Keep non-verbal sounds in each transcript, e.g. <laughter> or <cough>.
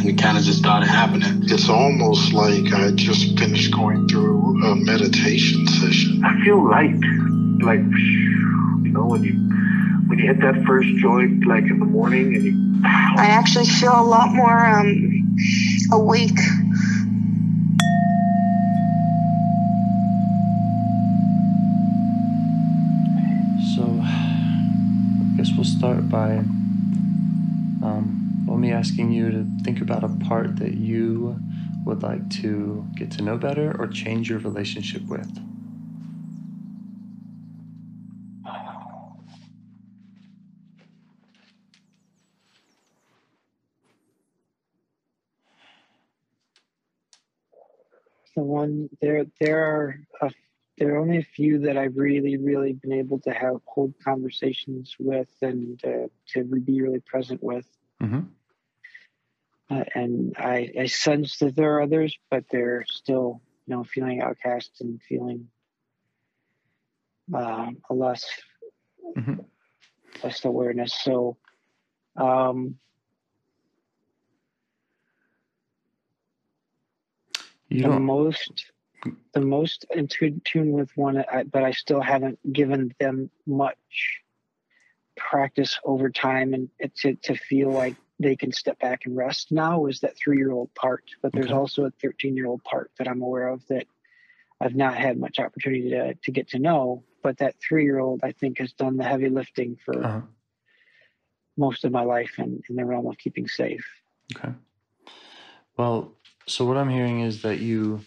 and it kind of just started happening. It's almost like I just finished going through a meditation session. I feel light. Like, you know, when you when you hit that first joint, like in the morning, and you I actually feel a lot more um awake. So, I guess we'll start by um, well, me asking you to think about a part that you would like to get to know better or change your relationship with. the one there there are a, there are only a few that I've really really been able to have hold conversations with and uh, to be really present with. Mm-hmm. Uh, and I, I sense that there are others, but they're still you know feeling outcast and feeling um, a less Mhm. less awareness. So. Um, You the most the most in tune with one I, but i still haven't given them much practice over time and to, to feel like they can step back and rest now is that three year old part but there's Okay. also a 13 year old part that i'm aware of that i've not had much opportunity to, to get to know but that three year old i think has done the heavy lifting for Uh-huh. most of my life in, in the realm of keeping safe Okay. Well, so what I'm hearing is that you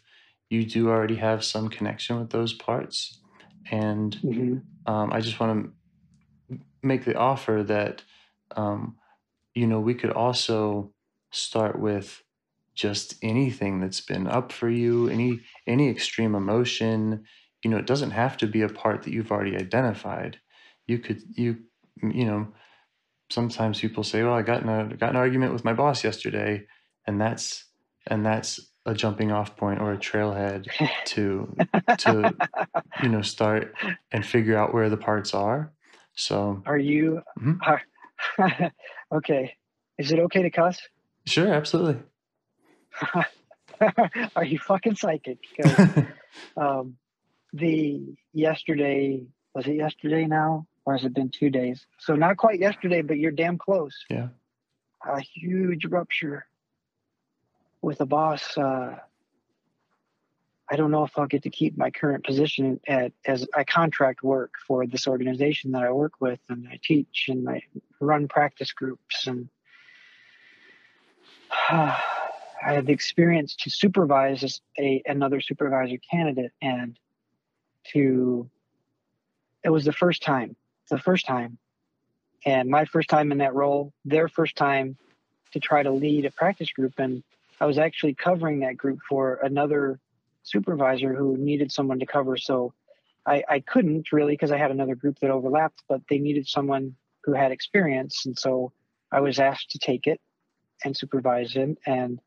you do already have some connection with those parts, and hmm um, I just want to make the offer that um, you know we could also start with just anything that's been up for you, any any extreme emotion. You know, it doesn't have to be a part that you've already identified. You could you you know sometimes people say, "Well, I got in a got an argument with my boss yesterday," and that's and that's a jumping off point or a trailhead <laughs> to to you know start and figure out where the parts are. So are you Mhm. are, <laughs> okay is it okay to cuss sure, absolutely. <laughs> Are you fucking psychic? <laughs> um, the yesterday was it yesterday now, or has it been two days? So not quite yesterday, but you're damn close. yeah. A huge rupture with a boss. Uh, I don't know if I'll get to keep my current position at as I contract work for this organization that I work with, and I teach and I run practice groups and. <sighs> I have the experience to supervise a another supervisor candidate and to it was the first time the first time and my first time in that role their first time to try to lead a practice group and i was actually covering that group for another supervisor who needed someone to cover. So I, I couldn't really because I had another group that overlapped, but they needed someone who had experience. And so I was asked to take it and supervise it and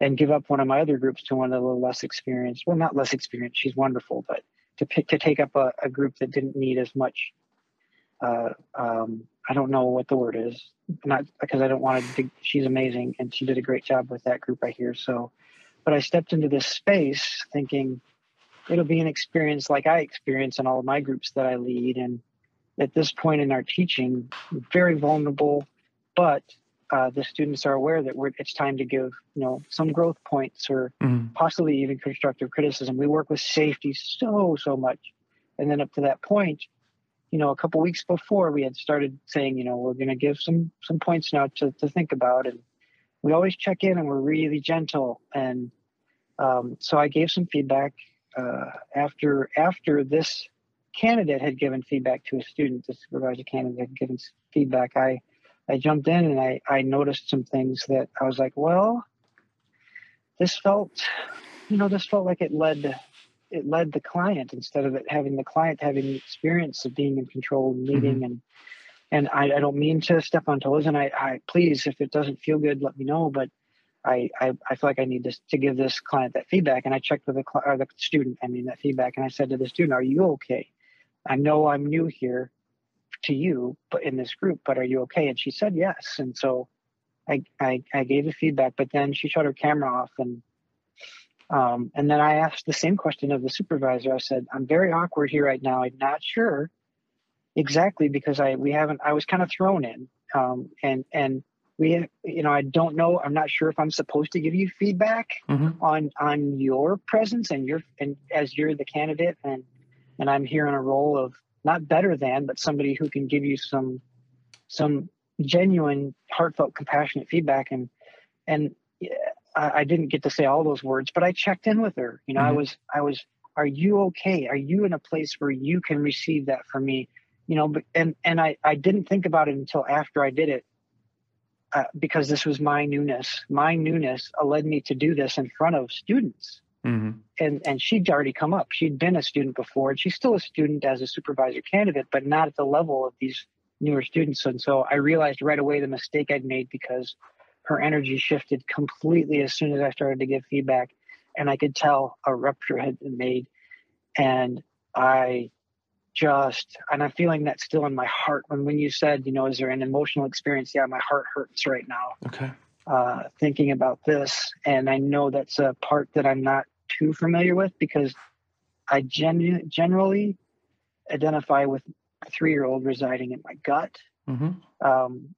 and give up one of my other groups to one of the less experienced. Well, not less experienced. She's wonderful, but to pick to take up a, a group that didn't need as much. Uh, um, I don't know what the word is, not because I don't want to. She's amazing, and she did a great job with that group right here. So, but I stepped into this space thinking it'll be an experience like I experience in all of my groups that I lead, and at this point in our teaching, very vulnerable, but uh, the students are aware that it's time to give you know some growth points or mm-hmm. possibly even constructive criticism. We work with safety so so much, and then up to that point, you know, a couple weeks before we had started saying, you know, we're going to give some some points now to to think about, and we always check in and we're really gentle. And um, so I gave some feedback uh, after after this candidate had given feedback to a student, the supervisor candidate had given feedback. I I jumped in and I, I noticed some things that I was like, well, this felt, you know, this felt like it led it led the client instead of it having the client having the experience of being in control and leading mm-hmm. and and I, I don't mean to step on toes and I, I please if it doesn't feel good let me know but I, I, I feel like I need to, to give this client that feedback and I checked with the, or the student I mean that feedback and I said to the student are you okay I know I'm new here to you, but in this group, but are you okay? And she said yes. And so I, I, I gave the feedback, but then she shut her camera off and, um, and then I asked the same question of the supervisor. I said, I'm very awkward here right now. I'm not sure exactly because I, we haven't, I was kind of thrown in, um, and, and we, you know, I don't know. I'm not sure if I'm supposed to give you feedback mm-hmm. on, on your presence and your, and as you're the candidate and, and I'm here in a role of not better than, but somebody who can give you some some genuine, heartfelt, compassionate feedback. And and I, I didn't get to say all those words, but I checked in with her. You know, mm-hmm. I was I was, are you okay? Are you in a place where you can receive that from me? You know, but and and I I didn't think about it until after I did it. Uh, because this was my newness. My newness led me to do this in front of students. Mm-hmm. And and she'd already come up. She'd been a student before, and she's still a student as a supervisor candidate, but not at the level of these newer students. And so I realized right away the mistake I'd made because her energy shifted completely as soon as I started to give feedback, and I could tell a rupture had been made. And I just and I'm feeling that still in my heart. When when you said, you know, is there an emotional experience? Yeah, my heart hurts right now. Okay. Uh, thinking about this, and I know that's a part that I'm not too familiar with because I genu- generally identify with a three year old residing in my gut. Mm-hmm. Um,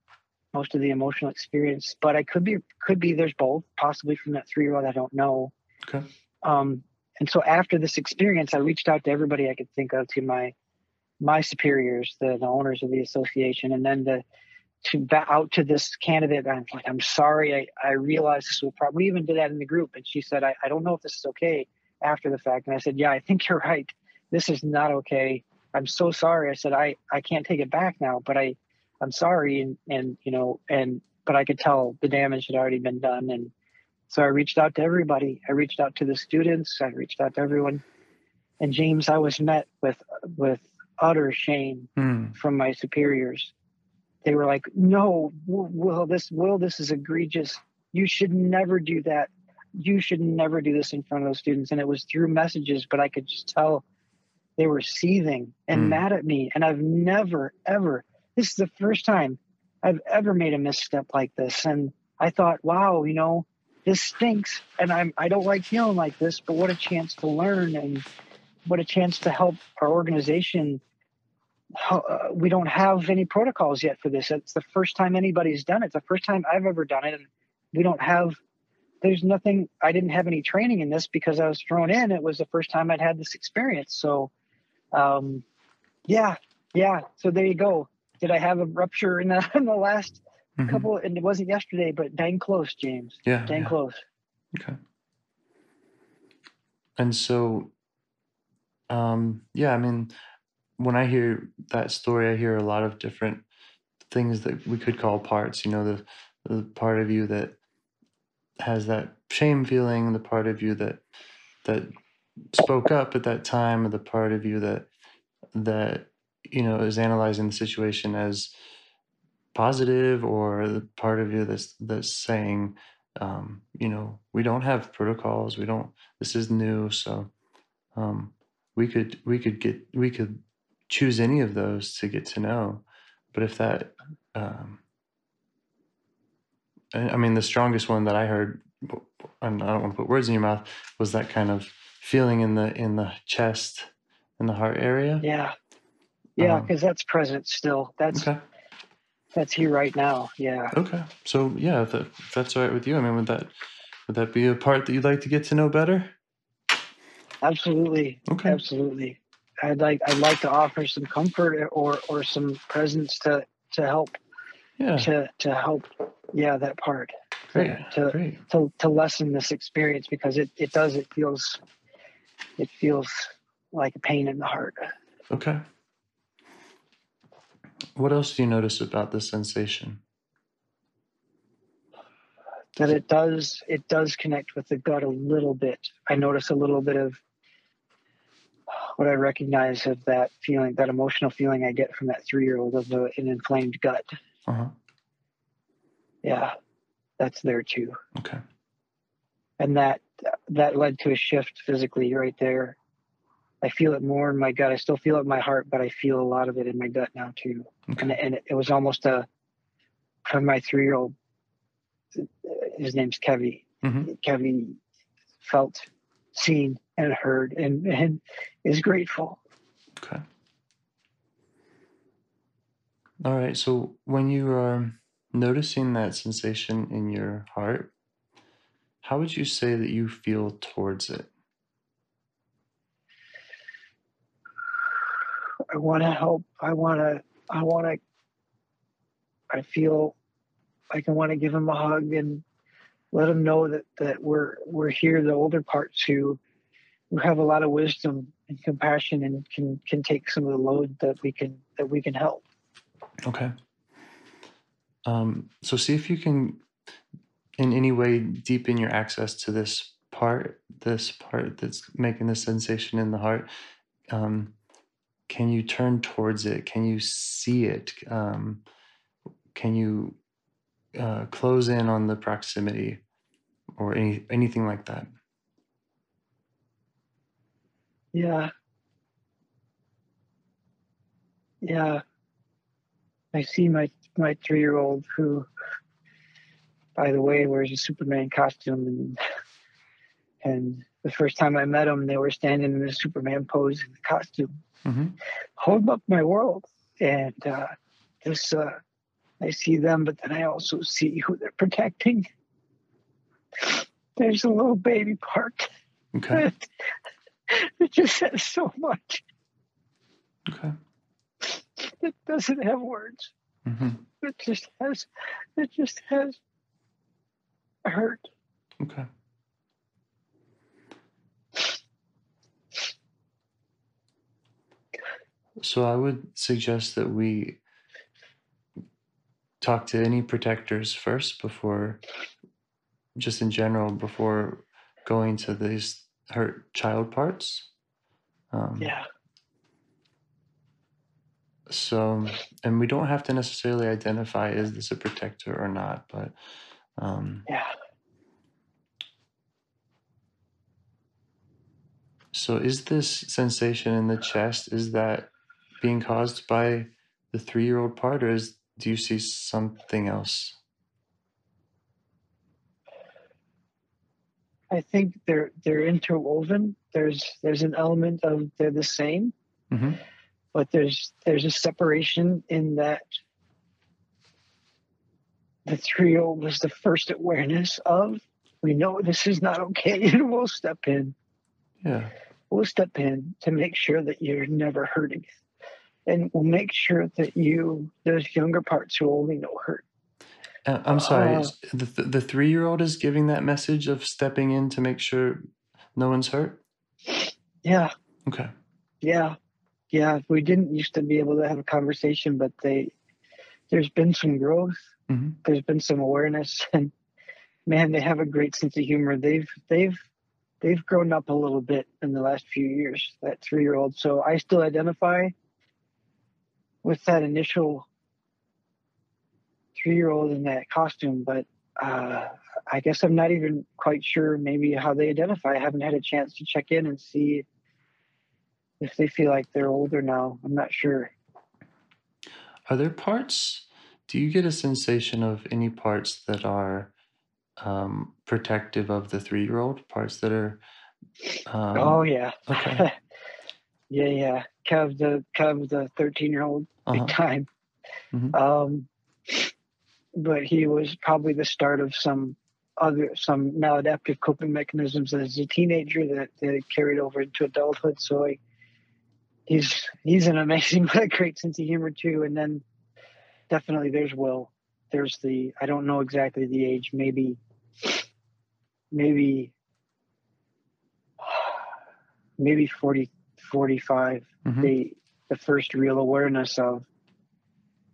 most of the emotional experience, but I could be could be there's both, possibly from that three year old. I don't know. Okay. Um, and so after this experience, I reached out to everybody I could think of, to my my superiors, the, the owners of the association, and then the to out to this candidate. I'm like, I'm sorry. I, I this will probably, even did that in the group. And she said, I, I don't know if this is okay after the fact. And I said, yeah, I think you're right. This is not okay. I'm so sorry. I said, I, I can't take it back now, but I, I'm sorry. And, and, you know, and, but I could tell the damage had already been done. And so I reached out to everybody. I reached out to the students. I reached out to everyone. And James, I was met with, with utter shame mm. from my superiors they were like, "No, Will, this Will, this is egregious. You should never do that. You should never do this in front of those students." And it was through messages, but I could just tell they were seething and mm. mad at me. And I've never, ever. This is the first time I've ever made a misstep like this. And I thought, wow, you know, this stinks, and I'm I don't like feeling like this, but what a chance to learn and what a chance to help our organization uh, we don't have any protocols yet for this. It's the first time anybody's done it. It's the first time I've ever done it, and we don't have. There's nothing. I didn't have any training in this because I was thrown in. It was the first time I'd had this experience. So, um, yeah, yeah. So there you go. Did I have a rupture in the, <laughs> in the last mm-hmm. couple? And it wasn't yesterday, but dang close, James. Yeah, dang yeah. close. Okay. And so, um, yeah, I mean, when I hear that story, I hear a lot of different things that we could call parts. You know, the the part of you that has that shame feeling, the part of you that that spoke up at that time, or the part of you that that you know is analyzing the situation as positive, or the part of you that's that's saying, um, you know, we don't have protocols, we don't. This is new, so um, we could we could get we could choose any of those to get to know. But if that, um, I mean, the strongest one that I heard, and I don't want to put words in your mouth, was that kind of feeling in the in the chest, in the heart area. Yeah. Yeah, Um, because that's present still. That's Okay. that's here right now. Yeah. Okay. So yeah, if, that, if that's all right with you, I mean, would that would that be a part that you'd like to get to know better? Absolutely. Okay. Absolutely. I'd like I'd like to offer some comfort or or some presence to to help Yeah. to to help yeah that part Great. to Great. to to lessen this experience because it it does it feels it feels like a pain in the heart. Okay. What else do you notice about this sensation? that it does it does connect with the gut a little bit. I notice a little bit of what I recognize of that feeling, that emotional feeling I get from that three year old of a, an inflamed gut. Uh huh. Yeah, that's there too, Okay. and that that led to a shift physically right there. I feel it more in my gut. I still feel it in my heart, but I feel a lot of it in my gut now too. And, Okay. and it, it was almost a for my three year old. His name's Kevy. hmm Kevin felt seen and heard and, and is grateful. Okay. All right. So when you are um, noticing that sensation in your heart, how would you say that you feel towards it? I want to help. I want to, I want to, I feel like I want to give him a hug and let him know that, that we're, we're here, the older parts who, who have a lot of wisdom and compassion and can, can take some of the load that we can, that we can help. Okay. Um, so see if you can, in any way, deepen your access to this part, this part that's making the sensation in the heart. Um, can you turn towards it? Can you see it? Um, can you uh, close in on the proximity, or any anything like that? Yeah. Yeah. I see my my three year old who by the way wears a Superman costume and and the first time I met him they were standing in a Superman pose in the costume. hmm Hold up my world. And uh this uh I see them but then I also see who they're protecting. There's a little baby part. Okay. <laughs> <laughs> it just says so much. Okay. It doesn't have words. hmm It just has, it just has hurt. Okay. So I would suggest that we talk to any protectors first before, just in general, before going to these hurt child parts. Um, Yeah. So, and we don't have to necessarily identify is this a protector or not, but um, Yeah. So is this sensation in the chest is that being caused by the 3-year-old part or is do you see something else? I think they're they're interwoven. There's there's an element of they're the same, hmm but there's there's a separation in that the old was the first awareness of we know this is not okay <laughs> and we'll step in. Yeah. We'll step in to make sure that you're never hurting. And we'll make sure that you those younger parts who only know hurt. Uh, I'm sorry. Uh, the the 3-year-old is giving that message of stepping in to make sure no one's hurt? Yeah, Okay. Yeah, yeah. We didn't used to be able to have a conversation, but they there's been some growth. hmm There's been some awareness, <laughs> and man, they have a great sense of humor. They've they've they've grown up a little bit in the last few years. That three year old. So I still identify with that initial three year old in that costume, but uh, I guess I'm not even quite sure maybe how they identify. I haven't had a chance to check in and see if they feel like they're older now. I'm not sure. Are there parts? Do you get a sensation of any parts that are um, protective of the three year old? Parts that are. Um, oh, yeah. Okay. <laughs> yeah, yeah. Kev, the Kev, the 13 year old, Uh-huh. big time. Mhm. Um, but he was probably the start of some other some maladaptive coping mechanisms as a teenager that, that carried over into adulthood. So I, he's he's an amazing, <laughs> great sense of humor too. And then definitely there's Will. There's the I don't know exactly the age, maybe maybe <sighs> maybe 40 45 Mhm. the the first real awareness of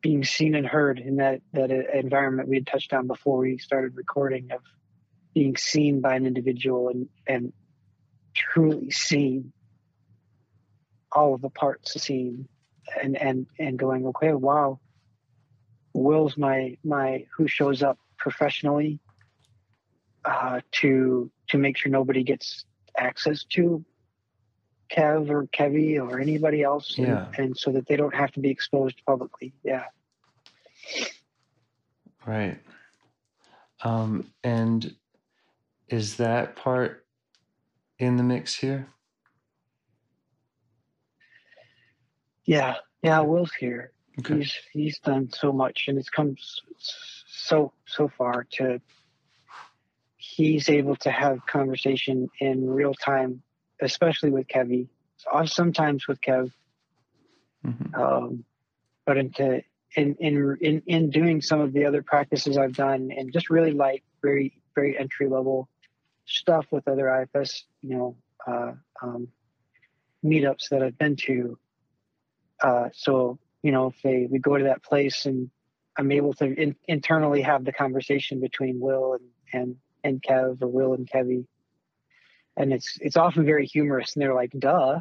being seen and heard in that that environment we had touched on before we started recording of being seen by an individual and and truly seeing all of the parts seen and and and going okay wow. Will's my my who shows up professionally uh to to make sure nobody gets access to Kev or Kevy or anybody else, and, Yeah. and so that they don't have to be exposed publicly. Yeah. Right. Um, and is that part in the mix here? Yeah. Yeah. Will's here. Okay. He's he's done so much, and it's come so so far to. He's able to have conversation in real time, especially with Kevy. Sometimes with Kev, Mhm. um, but into in, in in in doing some of the other practices I've done, and just really light, very very entry level stuff with other IFS, you know, uh, um, meetups that I've been to. Uh, so you know, if they we go to that place and I'm able to in, internally have the conversation between Will and and and Kev or Will and Kevy. And it's it's often very humorous, and they're like, "Duh,"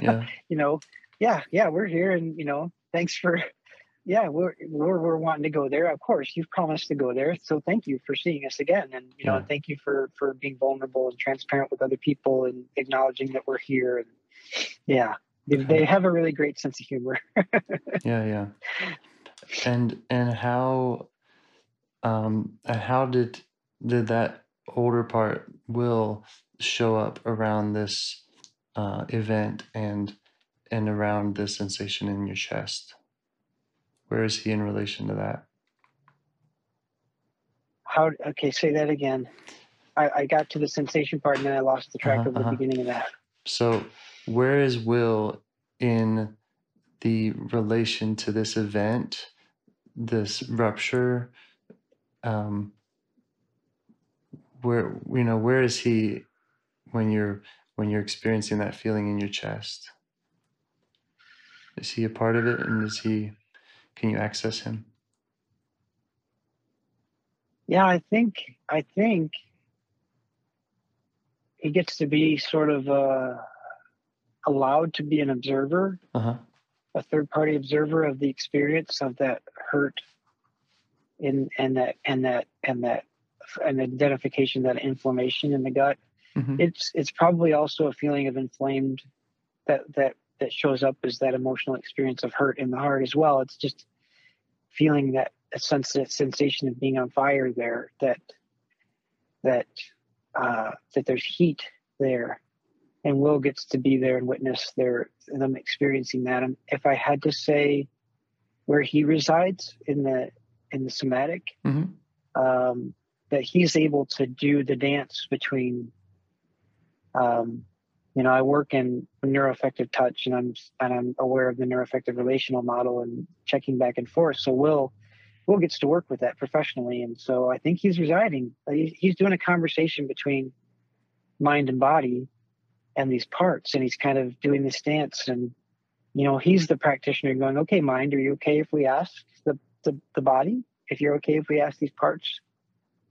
Yeah. <laughs> you know, yeah, yeah, we're here, and you know, thanks for, <laughs> yeah, we're we're we're wanting to go there. Of course, you've promised to go there, so thank you for seeing us again, and you know, Yeah. thank you for for being vulnerable and transparent with other people and acknowledging that we're here. And yeah, they, they have a really great sense of humor. <laughs> Yeah, yeah. And and how um how did did that older part will show up around this uh event and and around the sensation in your chest? Where is he in relation to that? How? Okay, say that again. I, I got to the sensation part, and then I lost the track Uh-huh, of the uh-huh. beginning of that. So, where is Will in the relation to this event, this rupture? Um, where you know where is he when you're when you're experiencing that feeling in your chest? Is he a part of it, and is he? Can you access him? Yeah, I think I think he gets to be sort of uh, allowed to be an observer, Uh huh. a third party observer of the experience of that hurt, in and that and that and that an identification that inflammation in the gut. Hmm It's it's probably also a feeling of inflamed that that that shows up as that emotional experience of hurt in the heart as well. It's just feeling that a sense that sensation of being on fire there that that uh, that there's heat there and will gets to be there and witness their them experiencing that. And if i had to say where he resides in the in the somatic hmm um, that he's able to do the dance between um, you know i work in neuroaffective touch and i'm and i'm aware of the neuroaffective relational model and checking back and forth. So will will gets to work with that professionally. And so i think he's residing he's doing a conversation between mind and body and these parts. And he's kind of doing this dance and you know he's the practitioner going okay mind are you okay if we ask the the, the body? If you're okay if we ask these parts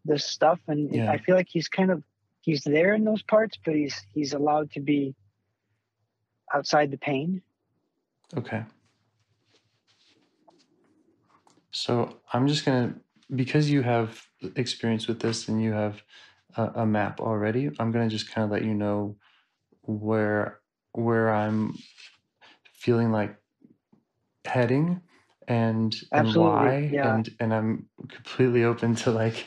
this stuff? And Yeah. i feel like he's kind of he's there in those parts, but he's he's allowed to be outside the pain. Okay. So I'm just gonna because you have experience with this and you have a, a map already. I'm gonna just kind of let you know where where I'm feeling like heading and and Absolutely, why yeah. and and I'm completely open to like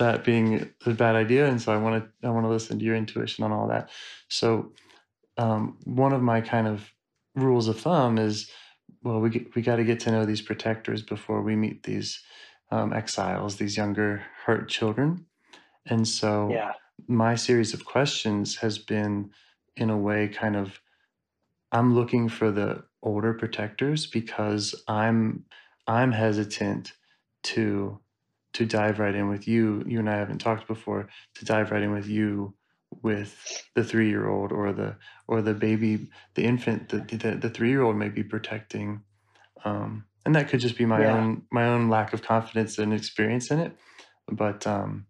that being a bad idea and so I want to I want to listen to your intuition on all that. So um, one of my kind of rules of thumb is well we get, we got to get to know these protectors before we meet these um, exiles these younger hurt children and so Yeah. my series of questions has been in a way kind of i'm looking for the older protectors because i'm i'm hesitant to to dive right in with you you and i haven't talked before to dive right in with you with the three year old or the or the baby the infant the the, the three year old may be protecting um and that could just be my Yeah. own my own lack of confidence and experience in it but um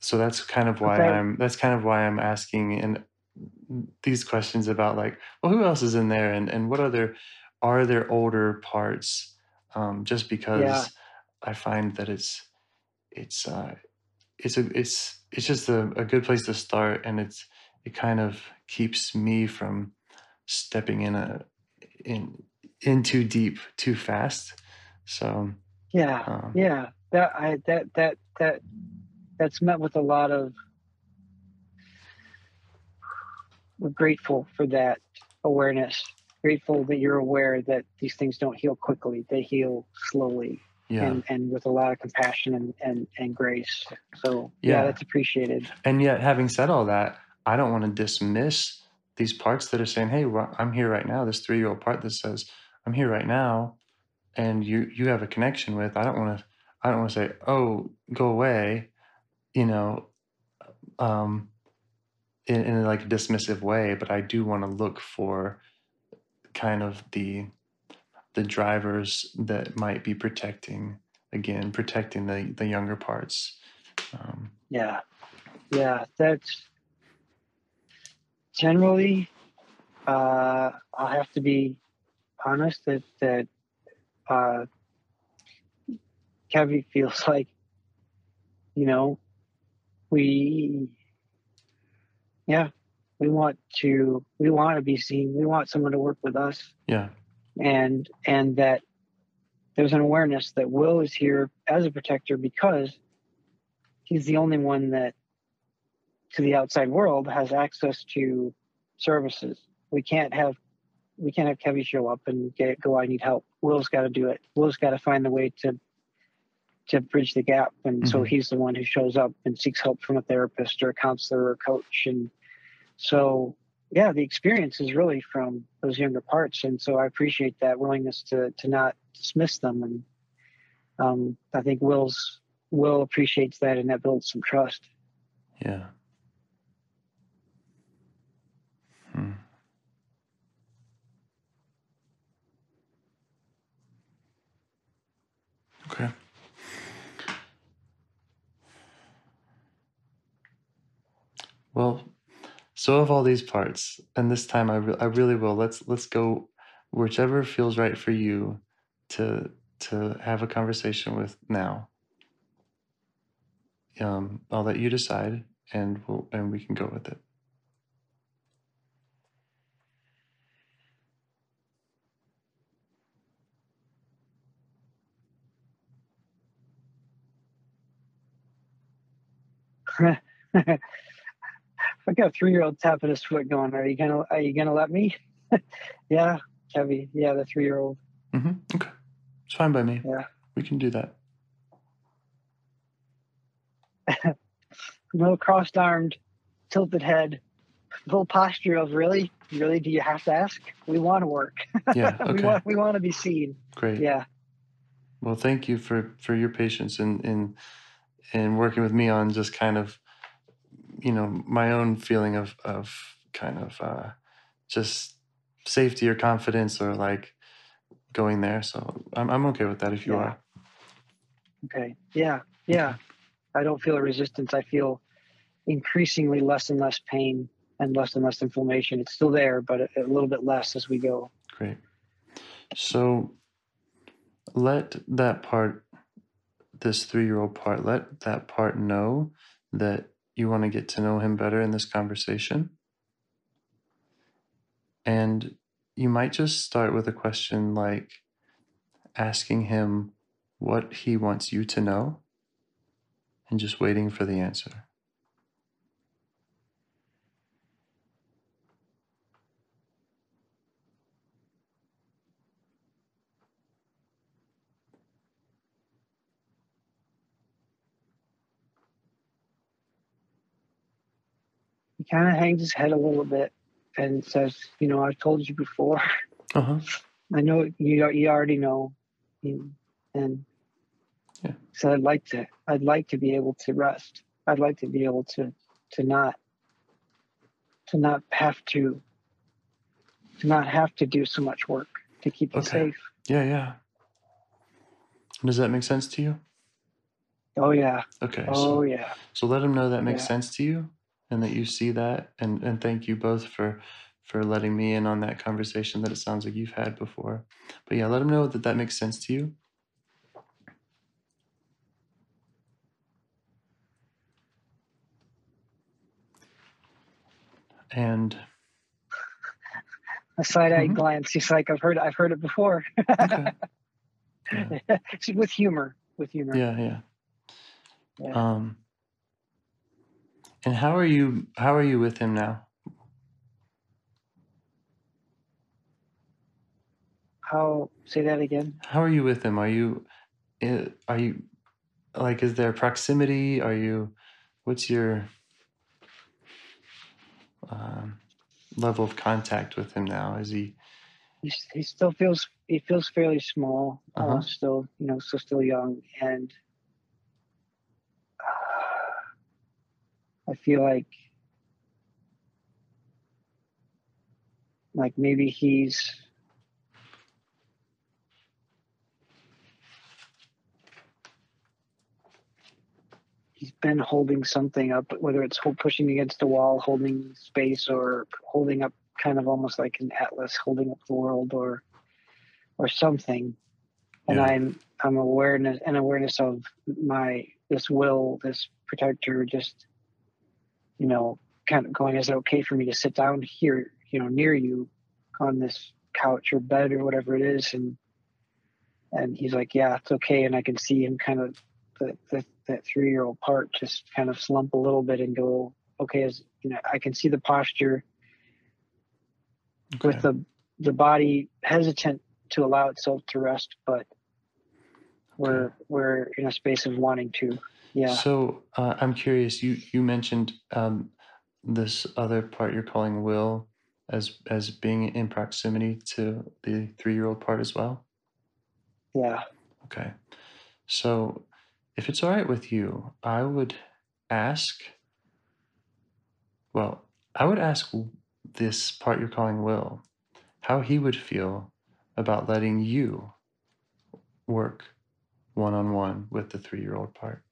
so that's kind of why Okay. i'm that's kind of why i'm asking and these questions about like well who else is in there and and what other are there older parts um just because Yeah. I find that it's it's uh it's a it's it's just a, a good place to start and it's it kind of keeps me from stepping in a in in too deep too fast so Yeah. um, Yeah. That I that that that that's met with a lot of we're grateful for that awareness. Grateful that you're aware that these things don't heal quickly. They heal slowly yeah and, and with a lot of compassion and, and, and grace. So yeah, Yeah. that's appreciated. And yet, having said all that, I don't want to dismiss these parts that are saying, "Hey, well, I'm here right now." This three-year-old part that says, "I'm here right now," and you you have a connection with. I don't want to. I don't want to say, "Oh, go away," you know, um, in, in like a dismissive way. But I do want to look for kind of the the drivers that might be protecting again, protecting the the younger parts. Um, Yeah. Yeah. That's generally uh I'll have to be honest that that uh Kevin feels <laughs> like, you know, we yeah, we want to we want to be seen. We want someone to work with us yeah, and and that there's an awareness that Will is here as a protector because he's the only one that to the outside world has access to services. We can't have we can't have Kevin show up and get go I need help. Will's got to do it. Will's got to find the way to to bridge the gap and so Mhm. he's the one who shows up and seeks help from a therapist or a counselor or a coach and so yeah the experience is really from those younger parts and so i appreciate that willingness to to not dismiss them and um, i think will's will appreciates that and that builds some trust yeah. Hmm. Okay. Well, so of all these parts, and this time I, re- I really will. Let's let's go whichever feels right for you to to have a conversation with now. Um, I'll let you decide, and we'll and we can go with it. <laughs> i got a three-year-old tapping his foot going are you gonna are you gonna let me <laughs> yeah Kevin. yeah the three-year-old Mm-hmm. Okay, it's fine by me. Yeah. we can do that. <laughs> no crossed-armed tilted head little posture of really really do you have to ask we want to work <laughs> Yeah. we Okay. want we want to be seen Great. yeah Well, thank you for for your patience and in in working with me on just kind of you know my own feeling of of kind of uh, just safety or confidence or like going there. So I'm I'm okay with that if you Yeah. are. Okay. Yeah. Yeah. I don't feel a resistance. I feel increasingly less and less pain and less and less inflammation. It's still there, but a, a little bit less as we go. Great. So let that part, this three year old part, let that part know that you want to get to know him better in this conversation. And you might just start with a question like asking him what he wants you to know and just waiting for the answer. He kind of hangs his head a little bit and says, "You know, I've told you before. Uh-huh. <laughs> I know you. You already know." And Yeah. so I'd like to. I'd like to be able to rest. I'd like to be able to to not to not have to to not have to do so much work to keep you Okay. safe. Yeah, yeah. Does that make sense to you? Oh yeah. Okay. Oh so, yeah. so let him know that makes Yeah. sense to you and that you see that and and thank you both for for letting me in on that conversation that it sounds like you've had before. But yeah, let them know that that makes sense to you. And A side-eyed Mhm. glance. He's like, "I've heard. I've heard it before." okay. <laughs> Yeah. with humor. With humor. Yeah, yeah. Yeah. Um and how are you how are you with him now? How? Say that again. How are you with him? Are you i- are you like is there proximity? Are you what's your um, level of contact with him now? Is he He, he still feels. He feels fairly small. uh Uh-huh. still, you know, still still young, and I feel like like maybe he's he's been holding something up whether it's pushing against a wall holding space or holding up kind of almost like an atlas holding up the world or or something and Yeah. i'm i'm awareness an awareness of my this will this protector just you know kind of going is it okay for me to sit down here you know near you on this couch or bed or whatever it is? And and he's like yeah it's okay. And i can see him kind of the, the that three year old part just kind of slump a little bit and go okay as you know i can see the posture with the the body hesitant to allow itself to rest but we're we're in a space of wanting to yeah So uh, I'm curious. You you mentioned um, this other part you're calling will as as being in proximity to the three year old part as well. yeah Okay. So if it's all right with you, I would ask. Well, I would ask this part you're calling will how he would feel about letting you work one on one with the three year old part.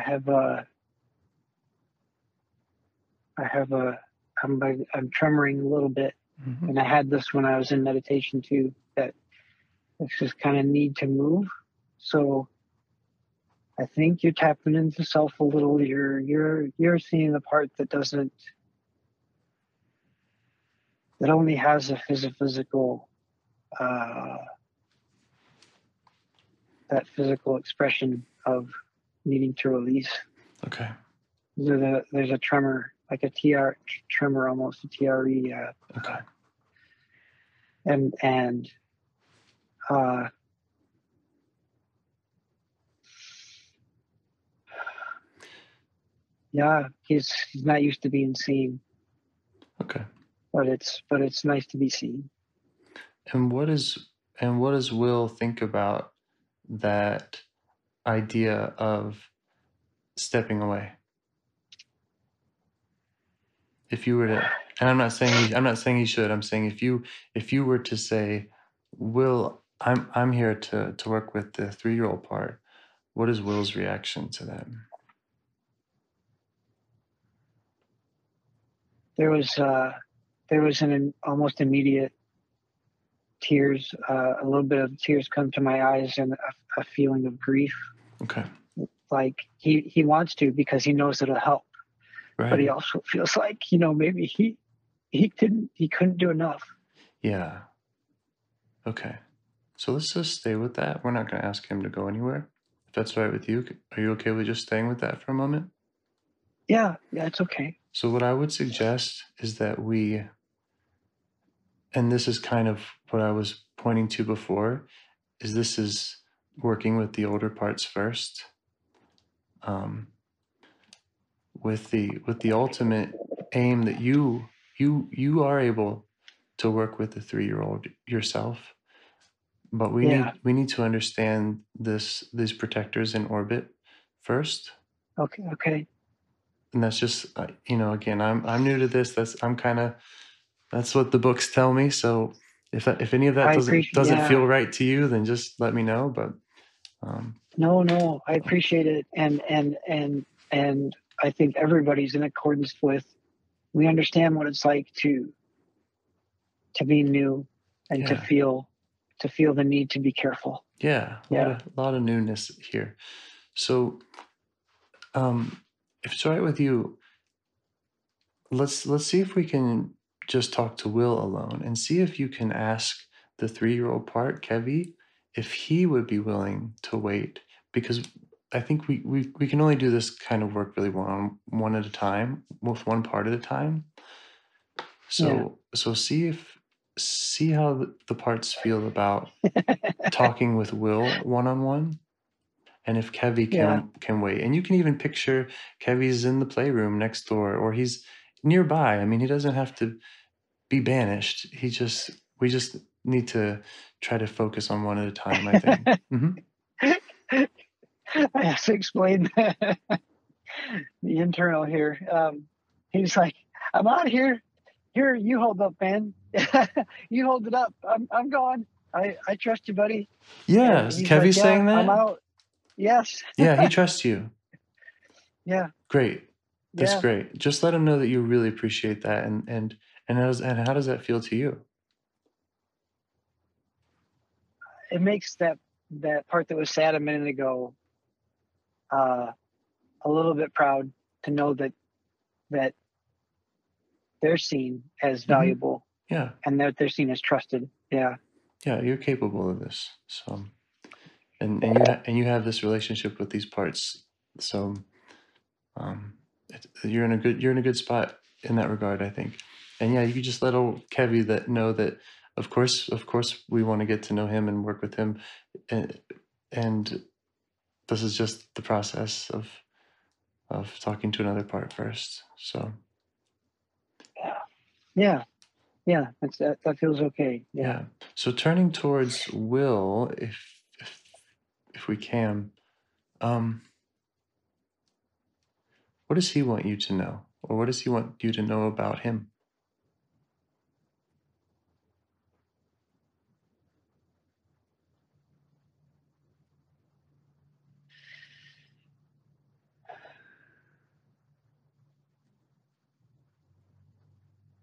I have a i have a i'm i'm tremoring a little bit Mhm. and I had this when I was in meditation too. That it's just kind of need to move. So I think you're tapping into self a little. You're you're you're seeing the part that doesn't that only has a physical uh, that physical expression of needing to release. Okay. There's a there's a tremor like a TR tremor almost a TRE. Uh, Okay. and and uh yeah he's he's not used to being seen Okay. but it's but it's nice to be seen And what is and what does Will think about that idea of stepping away? If you were to And I'm not saying he, I'm not saying he should. I'm saying if you if you were to say, Will, I'm I'm here to to work with the three year old part. What is Will's reaction to that? There was uh, there was an almost immediate tears, uh, a little bit of tears come to my eyes, and a, a feeling of grief. Okay. Like he he wants to because he knows it'll help, Right. but he also feels like you know maybe he he couldn't he couldn't do enough. Yeah. Okay. So let's just stay with that. We're not going to ask him to go anywhere. If that's all right with you, are you okay with just staying with that for a moment? Yeah, yeah, it's okay. So, what I would suggest is that we, and this is kind of what I was pointing to before, is this is working with the older parts first, um, with the with the ultimate aim that you you you are able to work with the three year old yourself, but we Yeah. need we need to understand this these protectors in orbit first Okay, okay. and that's just uh, you know again i'm i'm new to this that's i'm kind of that's what the books tell me so if if any of that I doesn't doesn't yeah. feel right to you then just let me know but um No, no, I appreciate it, and and and and I think everybody's in accordance with. We understand what it's like to to be new and to feel to feel the need to be careful. yeah a lot Yeah. of, lot of newness here so um if it's all right with you let's let's see if we can just talk to will alone and see if you can ask the three-year-old part kevy if he would be willing to wait because i think we we, we can only do this kind of work really one one at a time with one part at a time so so see if see how the, parts feel about <laughs> talking with will one-on-one and if Kevy can Yeah. can wait. And you can even picture Kevy's in the playroom next door or he's nearby. I mean, he doesn't have to be banished. He just we just need to try to focus on one at a time, I think. <laughs> hmm I have to explain <laughs> the internal here. Um, he's like, I'm out here. Here, you hold up, man. <laughs> you hold it up. I'm, I'm gone. I, I trust you, buddy. Yeah, And is Kevy like, "Yeah, saying that? I'm out. Yes. yeah, he trusts you. Yeah. Great. That's yeah. great. Just let him know that you really appreciate that and and and how does and how does that feel to you? It makes that that part that was sad a minute ago uh, a little bit proud to know that that they're seen as Mhm. valuable Yeah. and that they're seen as trusted. Yeah. yeah you're capable of this so and and you ha- and you have this relationship with these parts so um it, you're in a good you're in a good spot in that regard i think and yeah you could just let old kevy that know that of course of course we want to get to know him and work with him and, and this is just the process of of talking to another part first so Yeah. Yeah. That's that, that feels okay. Yeah. Yeah. So turning towards Will, if if if we can, um, what does he want you to know, or what does he want you to know about him?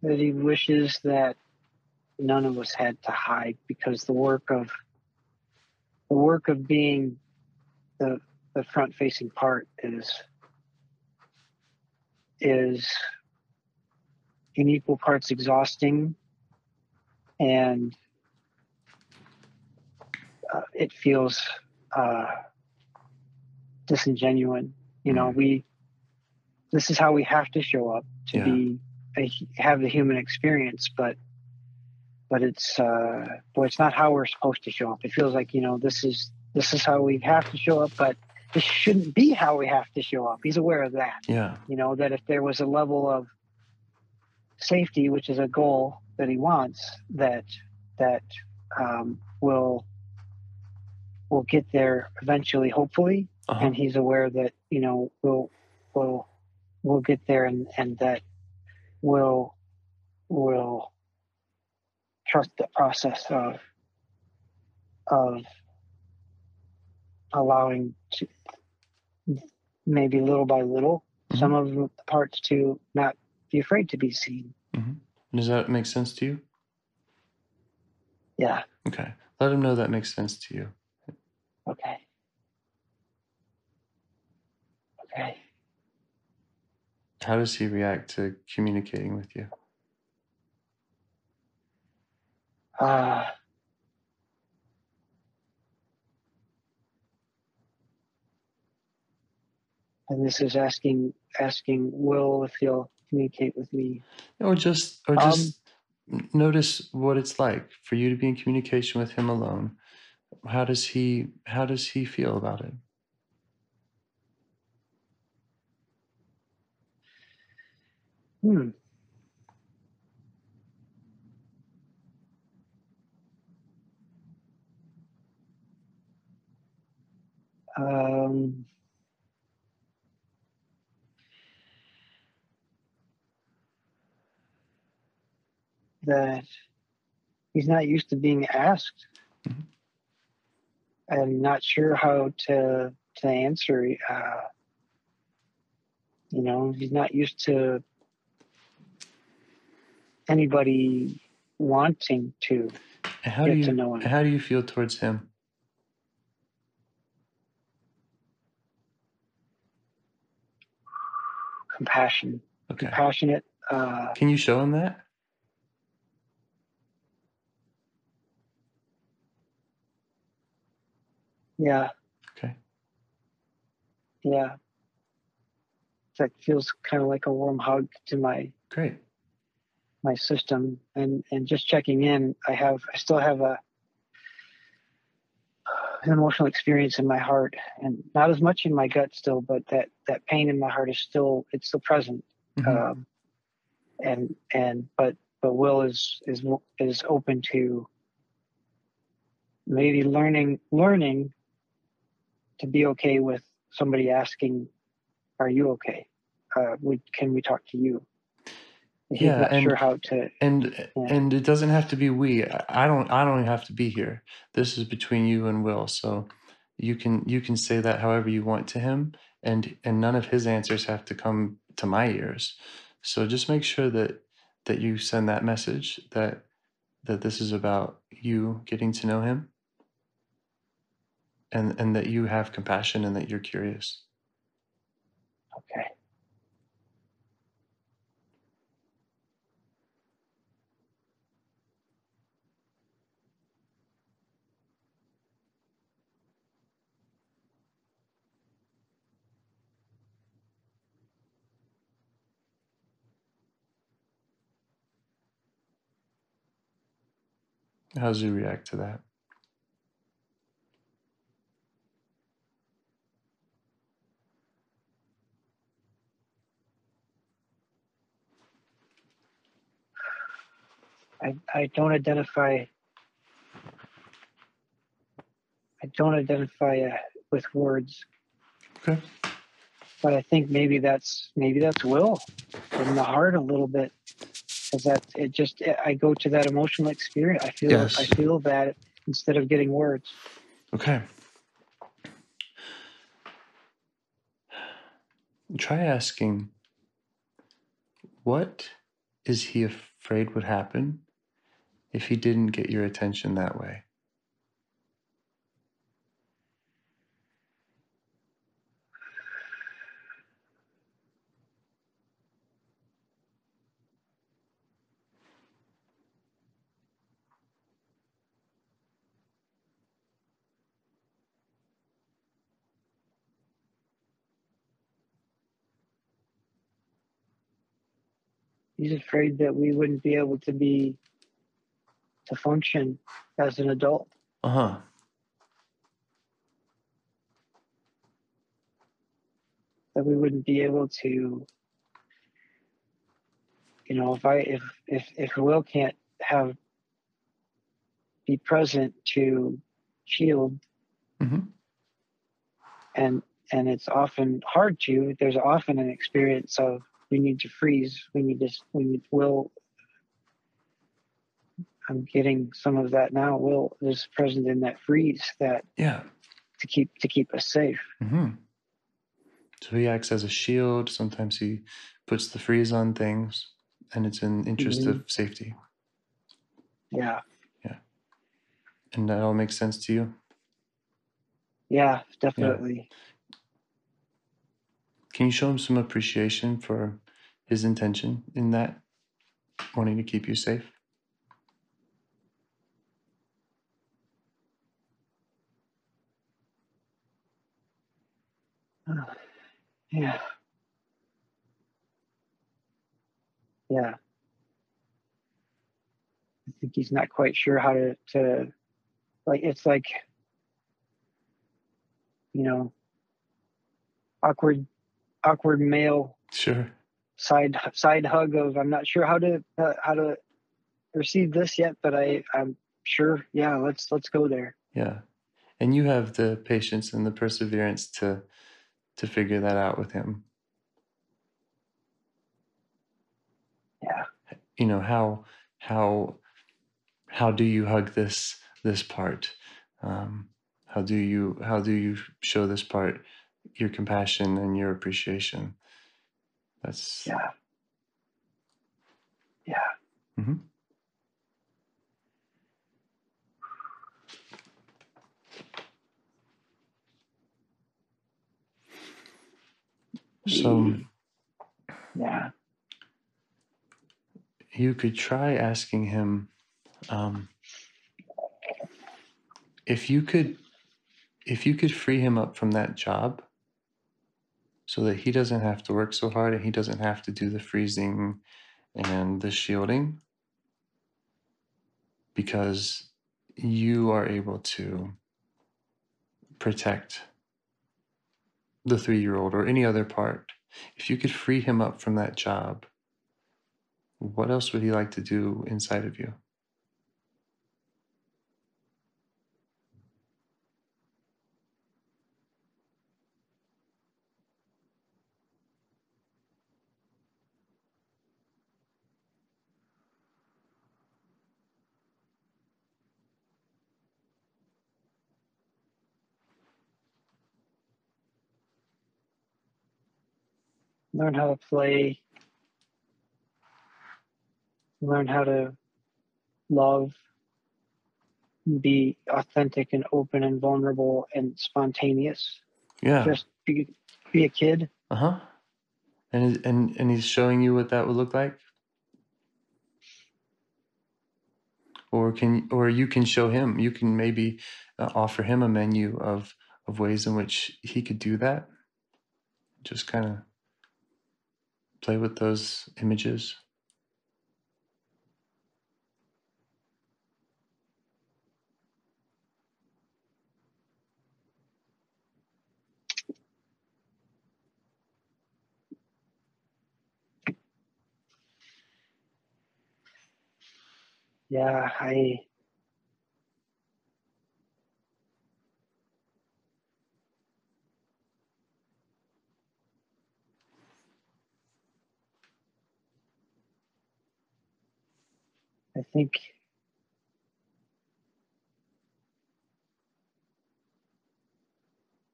That he wishes that none of us had to hide because the work of the work of being the the front facing part is is in equal parts exhausting and uh, it feels uh, disingenuous. You know, Mm. we this is how we have to show up to Yeah. be a, have the human experience, but but it's uh, boy, it's not how we're supposed to show up. It feels like you know this is this is how we have to show up, but this shouldn't be how we have to show up. He's aware of that Yeah. you know that if there was a level of safety which is a goal that he wants that that um, will will get there eventually hopefully Uh-huh. and he's aware that you know we'll we'll we'll get there and and that will will trust the process of of allowing to maybe little by little Mhm. some of the parts to not be afraid to be seen. Does that make sense to you? Yeah. Okay. Let him know that makes sense to you. Okay. Okay. How does he react to communicating with you? Uh, and this is asking asking Will if he'll communicate with me. Or just or Um, just n- notice what it's like for you to be in communication with him alone. How does he how does he feel about it? Hmm. Um, that he's not used to being asked Mhm. and not sure how to to answer. Uh, you know, he's not used to anybody wanting to. How do Get you to know him. how do you feel towards him? compassion, Okay. compassionate. Uh, Can you show him that? yeah, Okay. yeah. That feels kind of like a warm hug to my Great. My system, and and just checking in. I have I still have a an emotional experience in my heart, and not as much in my gut still, but that that pain in my heart is still it's still present. Mhm. Um, and and but but Will is is is open to maybe learning learning to be okay with somebody asking, "Are you okay? Uh, we, can we talk to you?" He's Yeah, not and- sure how to. and eh, Yeah. and it doesn't have to be we I I don't I don't have to be here. This is between you and Will. So you can you can say that however you want to him and and none of his answers have to come to my ears. So just make sure that that you send that message that that this is about you getting to know him and and that you have compassion and that you're curious. Okay. How does he react to that? I, I don't identify I don't identify uh, with words, Okay. but I think maybe that's maybe that's will in the heart a little bit, because that it just eh, I go to that emotional experience. I feel Yes. I feel that instead of getting words. Okay. Try asking, what is he afraid would happen if he didn't get your attention that way? He's afraid that we wouldn't be able to be to function as an adult. Uh huh. that we wouldn't be able to you know if i if if if will can't have be present to shield hmm and and it's often hard to there's often an experience of we need to freeze we need to we need will I'm getting some of that now. Will is present in that freeze that Yeah. to keep to keep us safe. hmm So he acts as a shield. Sometimes he puts the freeze on things, and it's in interest Mhm. of safety. Yeah, Yeah. And that all makes sense to you. yeah, definitely. Can you show him some appreciation for his intention in that, wanting to keep you safe? <sighs> Yeah. Yeah. I think he's not quite sure how to, to like it's like you know awkward awkward male Sure. side side hug of I'm not sure how to uh, how to receive this yet, but I I'm sure yeah let's let's go there. Yeah. And you have the patience and the perseverance to to figure that out with him. Yeah. You know, how how how do you hug this this part? Um, how do you how do you show this part your compassion and your appreciation? That's Yeah. Yeah. Mm-hmm. So Yeah. you could try asking him um, if you could if you could free him up from that job so that he doesn't have to work so hard and he doesn't have to do the freezing and the shielding because you are able to protect the three year old or any other part if you could free him up from that job what else would he like to do inside of you? Learn how to play. Learn how to love. Be authentic and open and vulnerable and spontaneous. Yeah. Just be be a kid. Uh huh. And and and he's showing you what that would look like. Or can or you can show him. You can maybe uh, offer him a menu of of ways in which he could do that. Just kind of play with those images. Yeah, I Think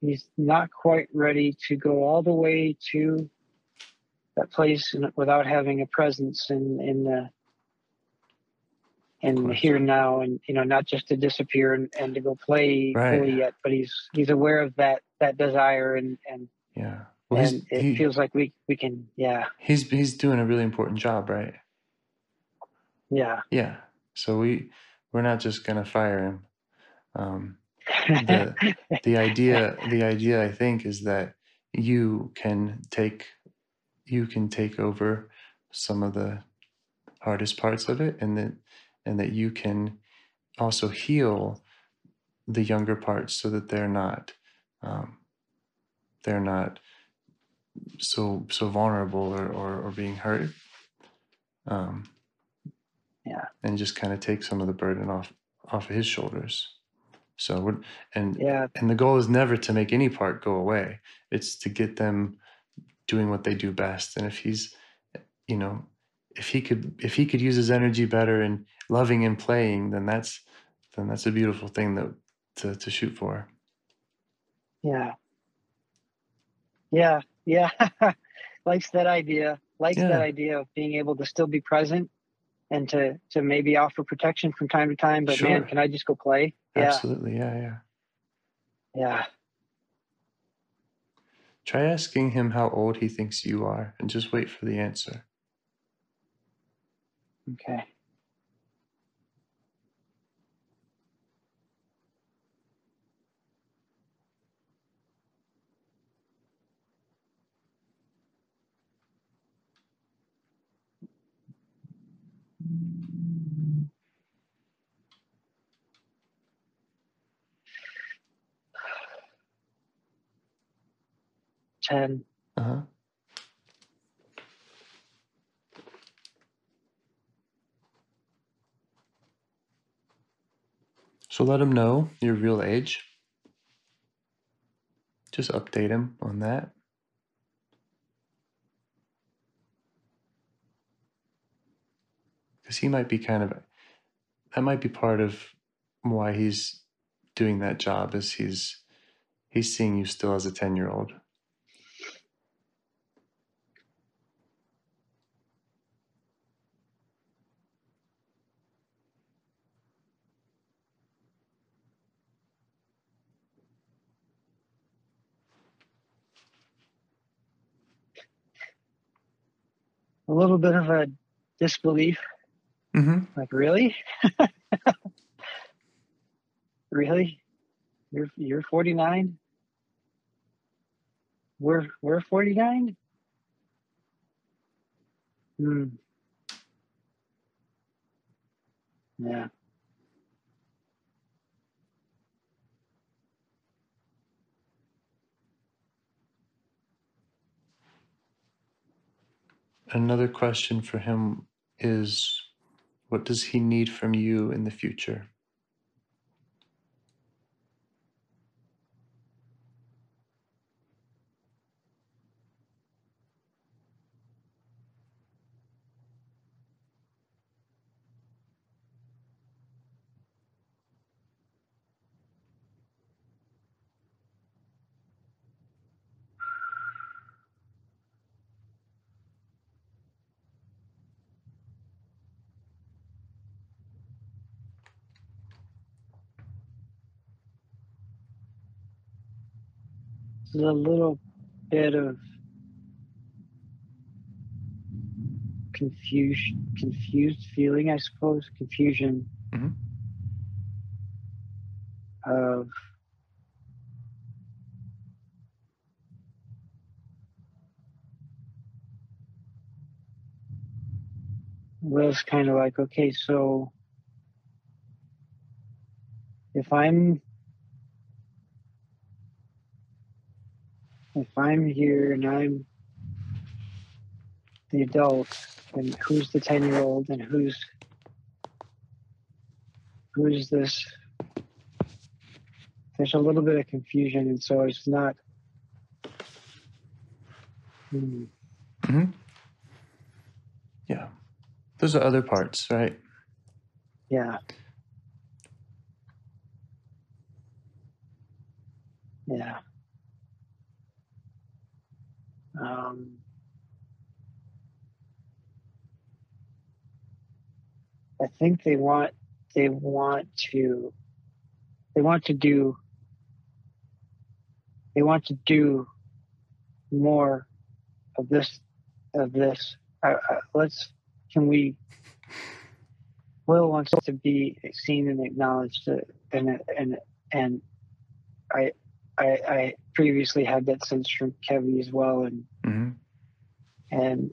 he's not quite ready to go all the way to that place without having a presence in in the course. here now and you know not just to disappear and, and to go play Right. fully yet but he's he's aware of that that desire and and Yeah. Well, and it he- feels like we we can yeah he's he's doing a really important job, right? Yeah Yeah. So we we're not just gonna fire him. Um, the <laughs> the idea the idea I think is that you can take you can take over some of the hardest parts of it, and that and that you can also heal the younger parts so that they're not um, they're not so so vulnerable or or, or being hurt. Um, Yeah. and just kind of take some of the burden off off of his shoulders. So we're, and yeah and the goal is never to make any part go away. It's to get them doing what they do best. And if he's, you know, if he could if he could use his energy better in loving and playing, then that's then that's a beautiful thing that to, to shoot for. Yeah. Yeah. Yeah. <laughs> Likes that idea. Likes yeah. that idea of being able to still be present and to to maybe offer protection from time to time. But sure. man, can I just go play? Yeah. Absolutely. Yeah. Yeah. Yeah. Try asking him how old he thinks you are and just wait for the answer. Okay. Ten. Uh huh. So let him know your real age. Just update him on that. Because he might be kind of, that might be part of why he's doing that job is he's he's seeing you still as a 10 year old a little bit of a disbelief. Mm-hmm. Like, really? <laughs> really? You're you're 49? We're we're 49? Hmm. Yeah. Another question for him is what does he need from you in the future? A little bit of confusion, confused feeling, I suppose, confusion mm-hmm. of was kind of like, okay, so if I'm I'm here and I'm the adult, and who's the 10 year old and who's who's this? There's a little bit of confusion and so it's not hmm. mm-hmm. yeah. Those are other parts right? Yeah. Yeah um, I think they want they want to they want to do they want to do more of this of this. let's can we Will wants to be seen and acknowledged, uh, and and and I I, I previously had that sense from Kevy as well, and mm-hmm. and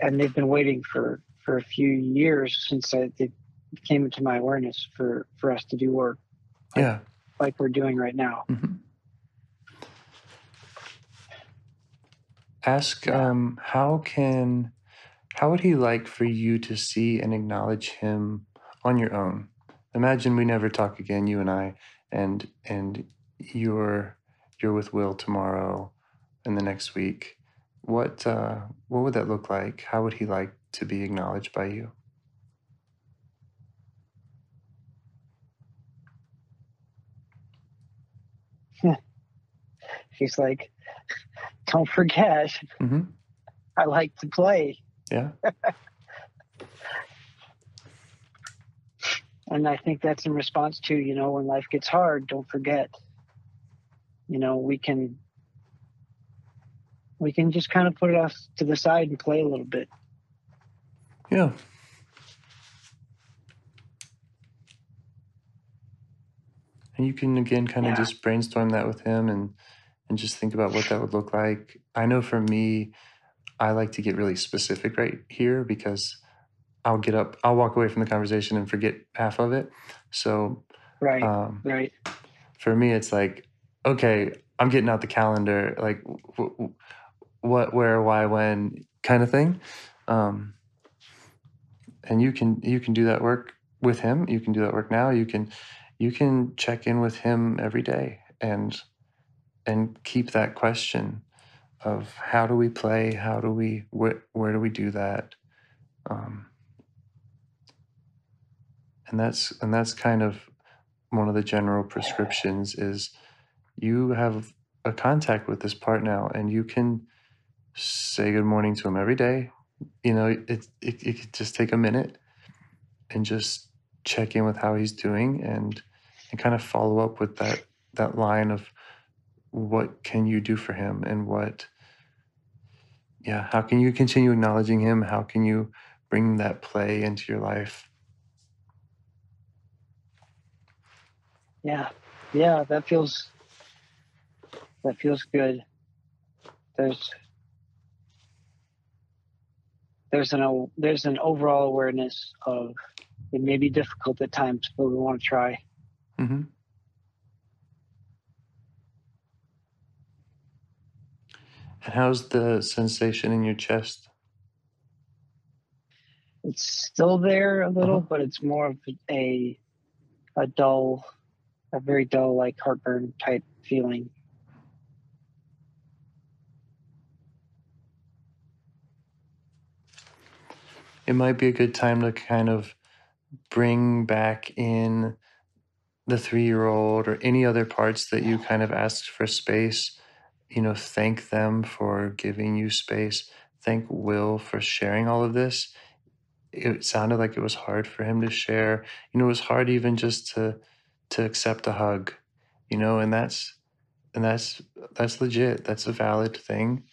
and they've been waiting for for a few years since I, it came into my awareness for for us to do work. Like, yeah, like we're doing right now. Mm-hmm. Ask um, how can how would he like for you to see and acknowledge him on your own? Imagine we never talk again, you and I, and and you're you're with Will tomorrow and the next week, what uh, what would that look like? How would he like to be acknowledged by you? <laughs> He's like, don't forget, mm-hmm. I like to play. Yeah. <laughs> and I think that's in response to, you know, when life gets hard, don't forget you know, we can we can just kind of put it off to the side and play a little bit. Yeah. And you can again kind of Yeah. just brainstorm that with him and and just think about what that would look like. I know for me, I like to get really specific right here because I'll get up, I'll walk away from the conversation and forget half of it. So Right. um, right. for me, it's like, okay, I'm getting out the calendar, like what, where, why, when, kind of thing. Um, and you can you can do that work with him. You can do that work now. You can you can check in with him every day and and keep that question of how do we play? How do we where where do we do that? Um, and that's and that's kind of one of the general prescriptions is you have a contact with this part now and you can say good morning to him every day. You know it, it, it could just take a minute and just check in with how he's doing and and kind of follow up with that that line of what can you do for him and what yeah how can you continue acknowledging him? How can you bring that play into your life? Yeah. Yeah, that feels that feels good. There's there's an there's an overall awareness of it may be difficult at times, but we want to try. Mm-hmm. and how's the sensation in your chest It's still there a little, Uh-huh. but it's more of a a dull, a very dull like heartburn type feeling. It might be a good time to kind of bring back in the three year old or any other parts that you kind of asked for space. You know, thank them for giving you space. Thank Will for sharing all of this. It sounded like it was hard for him to share. You know, it was hard even just to to accept a hug. You know, and that's and that's that's legit. That's a valid thing.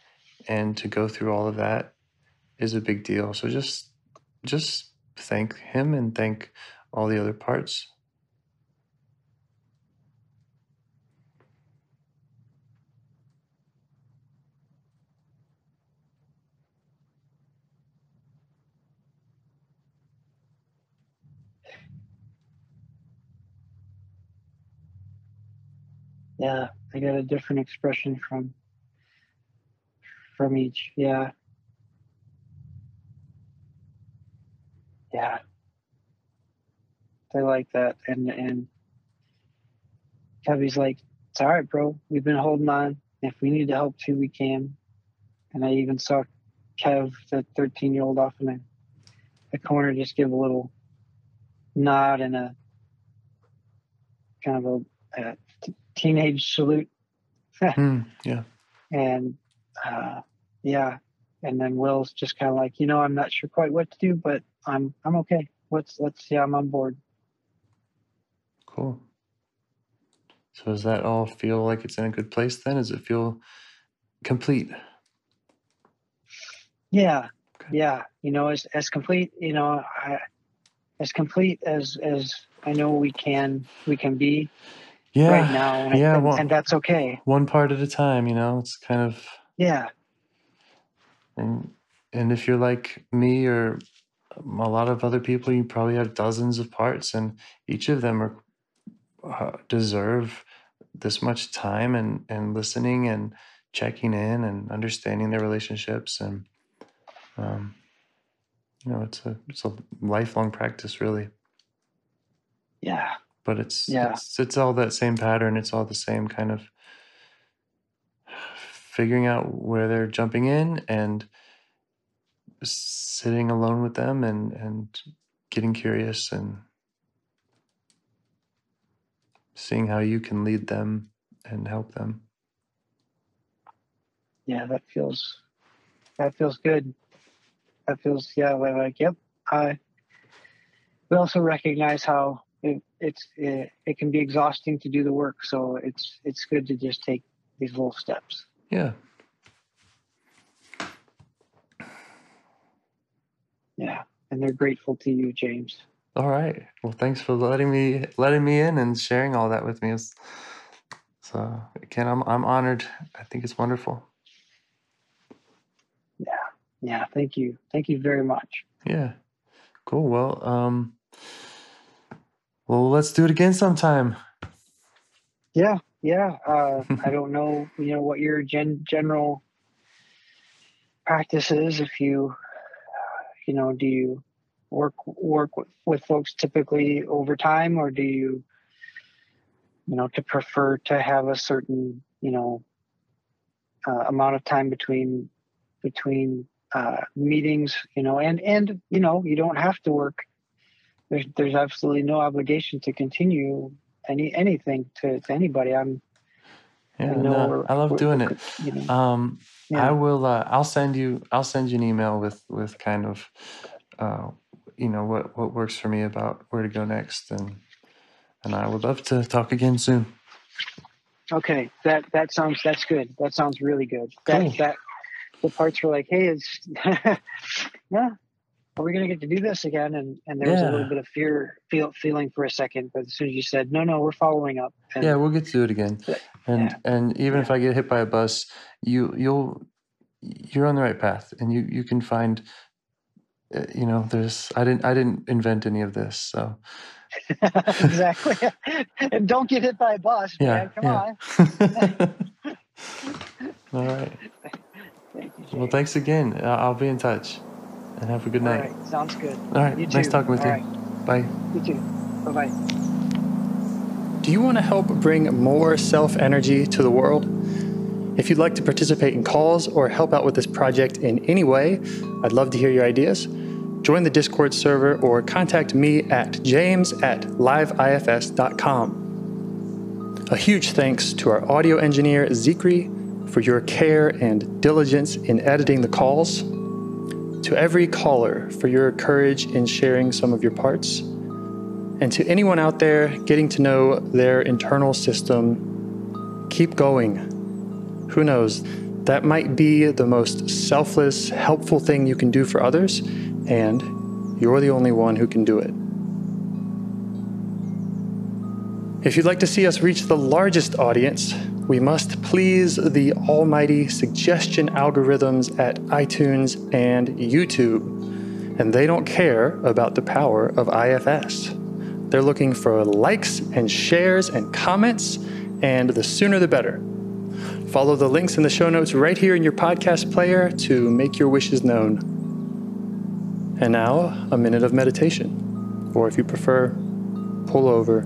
And to go through all of that is a big deal. So just just thank him and thank all the other parts. Yeah, I got a different expression from from each. Yeah. Yeah. They like that. And and Kevy's like, it's all right, bro. We've been holding on. If we need to help too, we can. And I even saw Kev, the 13 year old, off in the, the corner, just give a little nod and a kind of a, a t- teenage salute. <laughs> Hmm, yeah. And uh, yeah, and then Will's just kind of like, you know, I'm not sure quite what to do, but I'm I'm okay. Let's let's yeah, I'm on board. Cool. So does that all feel like it's in a good place then? Does it feel complete? Yeah, Okay. yeah. You know, as as complete, you know, I, as complete as as I know we can we can be Yeah. right now, and, yeah. and, Well, and that's okay. one part at a time, you know, it's kind of, Yeah, and, and if you're like me or a lot of other people, you probably have dozens of parts and each of them are, uh, deserve this much time and, and listening and checking in and understanding their relationships. And, um, you know, it's a, it's a lifelong practice really. yeah, but it's Yeah. it's it's all that same pattern. It's all the same kind of figuring out where they're jumping in and sitting alone with them and and getting curious and seeing how you can lead them and help them. Yeah, that feels that feels good. That feels yeah, like, like yep. I we also recognize how it, it's it, it can be exhausting to do the work, so it's it's good to just take these little steps. Yeah. Yeah, and they're grateful to you, James. All right. Well, thanks for letting me letting me in and sharing all that with me. It's, so, Ken, I'm I'm honored. I think it's wonderful. Yeah. Yeah. Thank you. Thank you very much. Yeah. Cool. Well, um, well, let's do it again sometime. Yeah. Yeah. Uh, <laughs> I don't know, you know, what your gen- general practice is. If you, you know, do you work work with, with folks typically over time, or do you, you know, to prefer to have a certain, you know, uh, amount of time between between uh, meetings, you know, and and you know, you don't have to work. There's there's absolutely no obligation to continue any anything to, to anybody. I'm yeah, no, I love doing it. You know, um, yeah. I will. Uh, I'll send you. I'll send you an email with with kind of, uh, you know, what what works for me about where to go next, and and I would love to talk again soon. Okay, that that sounds that's good. That sounds really good. That cool. that the parts were like, hey, is <laughs> yeah, are we going to get to do this again? And and there was a little bit of fear feel, feeling for a second, but as soon as you said, no, no, we're following up. And, yeah, we'll get to it again. And yeah. and even yeah. if I get hit by a bus, you you'll you're on the right path, and you you can find. Uh, you know, there's I didn't I didn't invent any of this, so. <laughs> exactly, <laughs> and don't get hit by a bus. Yeah, man. come yeah. on. <laughs> All right. Thank you, well, thanks again. I'll be in touch and have a good night. All right, sounds good. All right, you nice too. talking with All you. Right. Bye. You too. Bye bye. Do you want to help bring more self energy to the world? If you'd like to participate in calls or help out with this project in any way, I'd love to hear your ideas. Join the Discord server or contact me at james at liveifs.com. A huge thanks to our audio engineer, Zikri, for your care and diligence in editing the calls to every caller for your courage in sharing some of your parts, and to anyone out there getting to know their internal system, keep going. Who knows? That might be the most selfless, helpful thing you can do for others, and you're the only one who can do it. If you'd like to see us reach the largest audience, we must please the almighty suggestion algorithms at iTunes and YouTube. And they don't care about the power of IFS. They're looking for likes and shares and comments, and the sooner the better. Follow the links in the show notes right here in your podcast player to make your wishes known. And now, a minute of meditation. Or if you prefer, pull over